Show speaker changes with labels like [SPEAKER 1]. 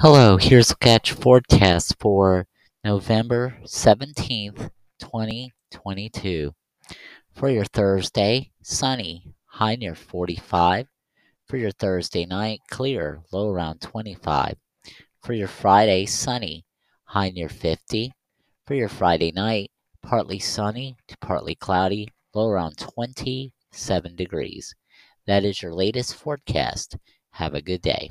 [SPEAKER 1] Hello, here's a catch forecast for November 17th, 2022. For your Thursday, sunny, high near 45. For your Thursday night, clear, low around 25. For your Friday, sunny, high near 50. For your Friday night, partly sunny to partly cloudy, low around 27 degrees. That is your latest forecast. Have a good day.